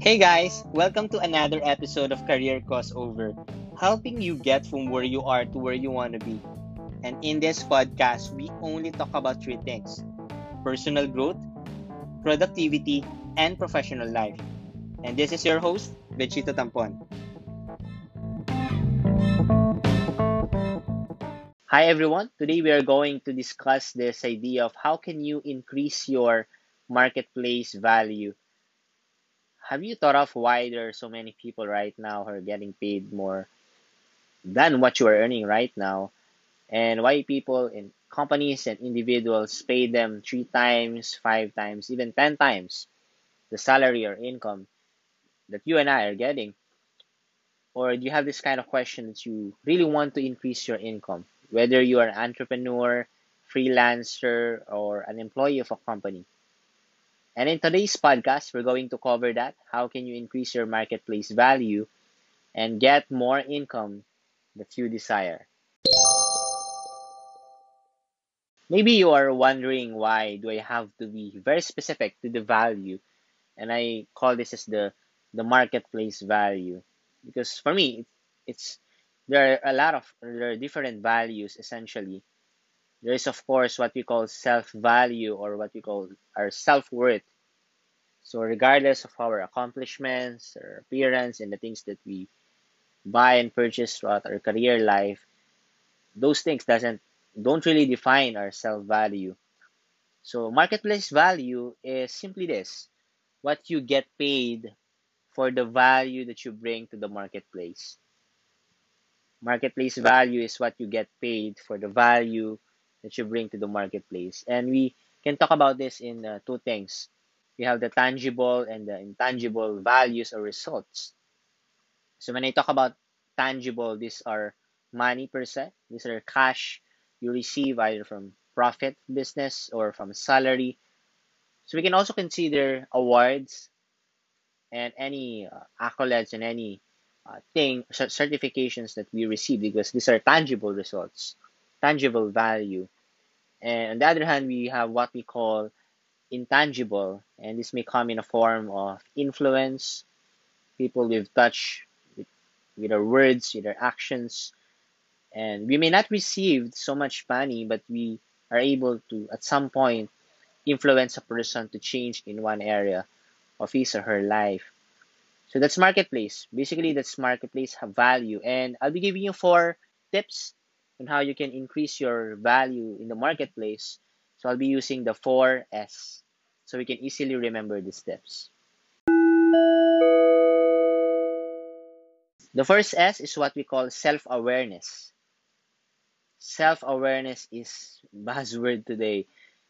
Hey guys, welcome to another episode of Career Crossover, helping you get from where you are to where you want to be. And in this podcast, we only talk about three things personal growth, productivity, and professional life. And this is your host, Bechito Tampon. Hi everyone, today we are going to discuss this idea of how can you increase your marketplace value have you thought of why there are so many people right now who are getting paid more than what you are earning right now? And why people in companies and individuals pay them three times five times even ten times the salary or income that you and i are getting? Or do you have this kind of question that you really want to increase your income whether you are an entrepreneur freelancer or an employee of a company and in today's podcast, we're going to cover that. How can you increase your marketplace value and get more income that you desire? Maybe you are wondering why do I have to be very specific to the value? And I call this as the the marketplace value because for me it's there are a lot of there are different values essentially there is, of course, what we call self value or what we call our self worth. So, regardless of our accomplishments or appearance and the things that we buy and purchase throughout our career life, those things doesn't don't really define our self value. So, marketplace value is simply this what you get paid for the value that you bring to the marketplace. Marketplace value is what you get paid for the value that you bring to the marketplace. And we can talk about this in uh, two things. We have the tangible and the intangible values or results. So when I talk about tangible, these are money per se. These are cash you receive either from profit business or from salary. So we can also consider awards and any uh, accolades and any uh, thing certifications that we receive because these are tangible results tangible value. And on the other hand, we have what we call intangible, and this may come in a form of influence, people we've touched with, with our words, with our actions. And we may not receive so much money, but we are able to, at some point, influence a person to change in one area of his or her life. So that's marketplace. Basically, that's marketplace have value. And I'll be giving you four tips on how you can increase your value in the marketplace. So I'll be using the 4S so we can easily remember the steps. The first S is what we call self-awareness. Self-awareness is buzzword today.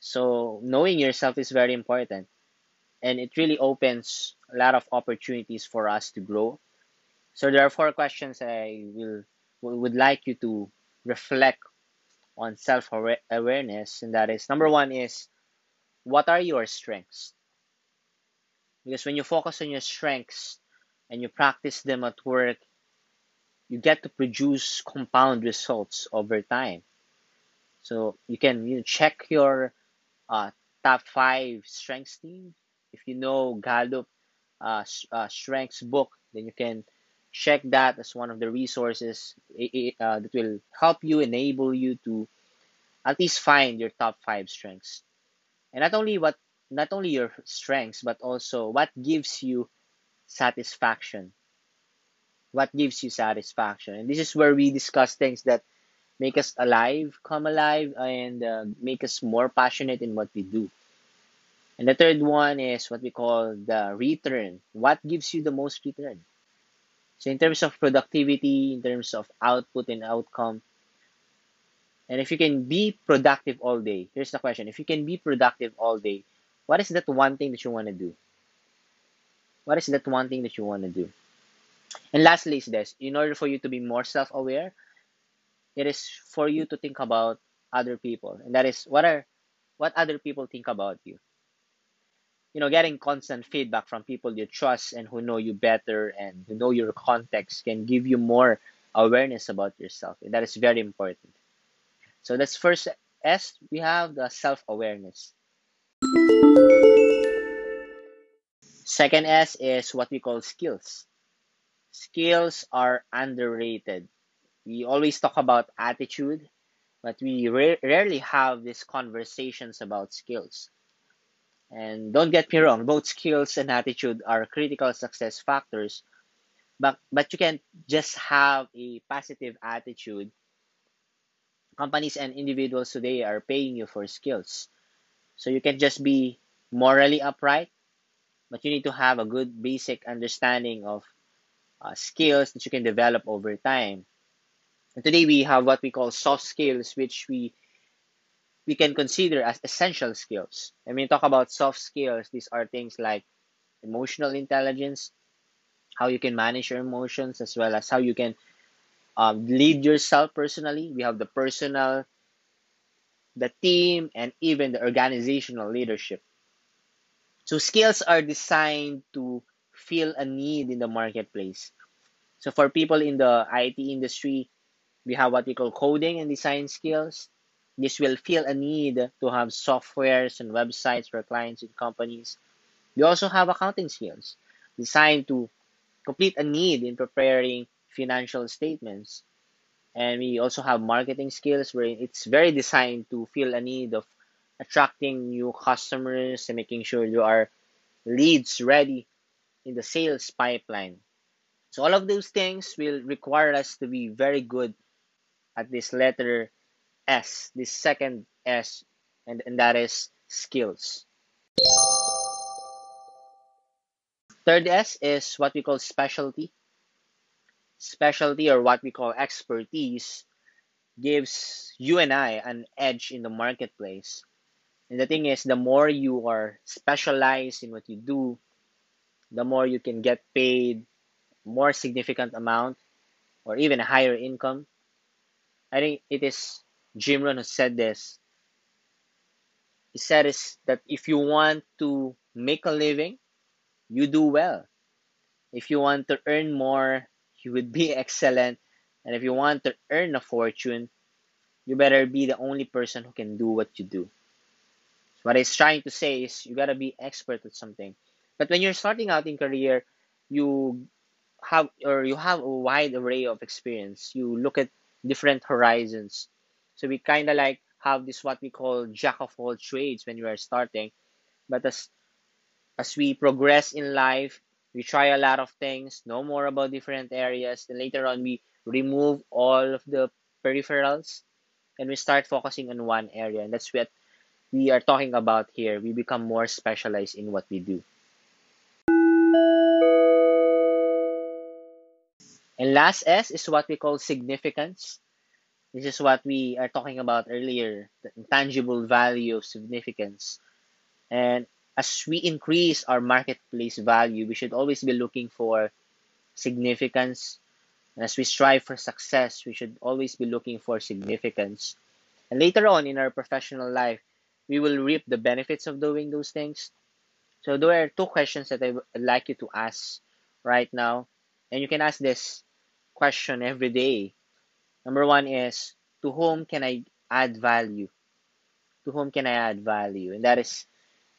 So knowing yourself is very important and it really opens a lot of opportunities for us to grow. So there are four questions I will would like you to reflect on self awareness, and that is number one is what are your strengths? Because when you focus on your strengths and you practice them at work, you get to produce compound results over time. So you can you know, check your uh, top five strengths team. If you know Gallup uh, uh, strengths book, then you can check that as one of the resources uh, that will help you enable you to at least find your top five strengths. And not only what not only your strengths but also what gives you satisfaction. What gives you satisfaction. And this is where we discuss things that make us alive come alive and uh, make us more passionate in what we do. And the third one is what we call the return. What gives you the most return so in terms of productivity, in terms of output and outcome, and if you can be productive all day, here's the question. If you can be productive all day, what is that one thing that you want to do? What is that one thing that you want to do? And lastly is this, in order for you to be more self-aware, it is for you to think about other people. And that is what are what other people think about you you know getting constant feedback from people you trust and who know you better and who know your context can give you more awareness about yourself and that is very important so that's first s we have the self-awareness Second S is what we call skills. Skills are underrated. We always talk about attitude, but we ra- rarely have these conversations about skills. And don't get me wrong, both skills and attitude are critical success factors, but but you can't just have a positive attitude. Companies and individuals today are paying you for skills. So you can't just be morally upright, but you need to have a good basic understanding of uh, skills that you can develop over time. And today we have what we call soft skills, which we we can consider as essential skills. And when talk about soft skills, these are things like emotional intelligence, how you can manage your emotions, as well as how you can um, lead yourself personally. We have the personal, the team, and even the organizational leadership. So skills are designed to fill a need in the marketplace. So for people in the IT industry, we have what we call coding and design skills. This will feel a need to have softwares and websites for clients and companies. We also have accounting skills designed to complete a need in preparing financial statements. And we also have marketing skills where it's very designed to fill a need of attracting new customers and making sure you are leads ready in the sales pipeline. So all of those things will require us to be very good at this letter S, this second S, and, and that is skills. Third S is what we call specialty. Specialty or what we call expertise gives you and I an edge in the marketplace. And the thing is, the more you are specialized in what you do, the more you can get paid more significant amount or even a higher income. I think it is Jim Rohn who said this. He said is that if you want to make a living, you do well. If you want to earn more, you would be excellent. And if you want to earn a fortune, you better be the only person who can do what you do. What he's trying to say is you gotta be expert at something. But when you're starting out in career, you have or you have a wide array of experience. You look at different horizons. So we kind of like have this what we call jack of all trades when we are starting. But as as we progress in life, we try a lot of things, know more about different areas. Then later on, we remove all of the peripherals and we start focusing on one area. And that's what we are talking about here. We become more specialized in what we do. And last S is what we call significance. This is what we are talking about earlier, the intangible value of significance. And as we increase our marketplace value, we should always be looking for significance. And as we strive for success, we should always be looking for significance. And later on in our professional life, we will reap the benefits of doing those things. So there are two questions that I would like you to ask right now. And you can ask this question every day. Number one is to whom can I add value? To whom can I add value? And that is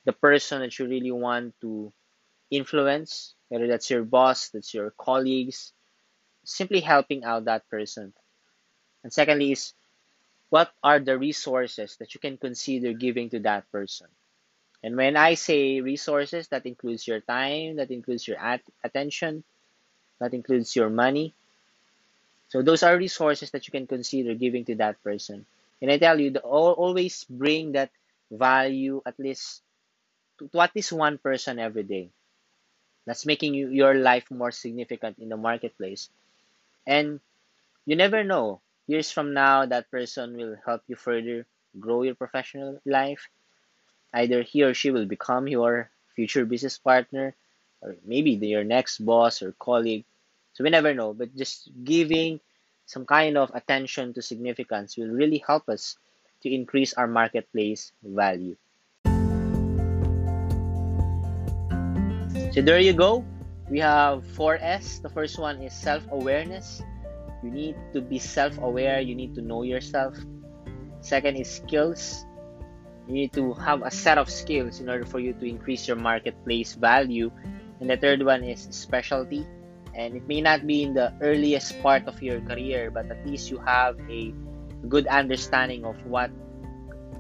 the person that you really want to influence, whether that's your boss, that's your colleagues, simply helping out that person. And secondly is what are the resources that you can consider giving to that person? And when I say resources, that includes your time, that includes your at- attention, that includes your money, so those are resources that you can consider giving to that person. And I tell you, the, always bring that value at least to, to at least one person every day. That's making you, your life more significant in the marketplace. And you never know. Years from now, that person will help you further grow your professional life. Either he or she will become your future business partner, or maybe your next boss or colleague. So we never know, but just giving some kind of attention to significance will really help us to increase our marketplace value. So there you go. We have 4S. The first one is self awareness. You need to be self aware, you need to know yourself. Second is skills. You need to have a set of skills in order for you to increase your marketplace value. And the third one is specialty. And it may not be in the earliest part of your career, but at least you have a good understanding of what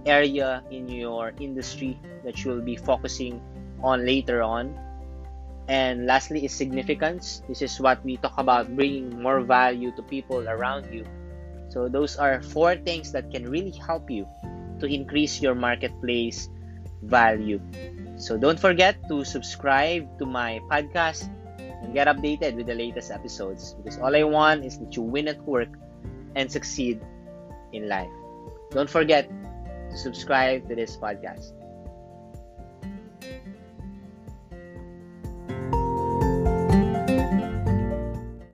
area in your industry that you'll be focusing on later on. And lastly is significance. This is what we talk about bringing more value to people around you. So those are four things that can really help you to increase your marketplace value. So don't forget to subscribe to my podcast and get updated with the latest episodes because all I want is that you win at work and succeed in life. Don't forget to subscribe to this podcast.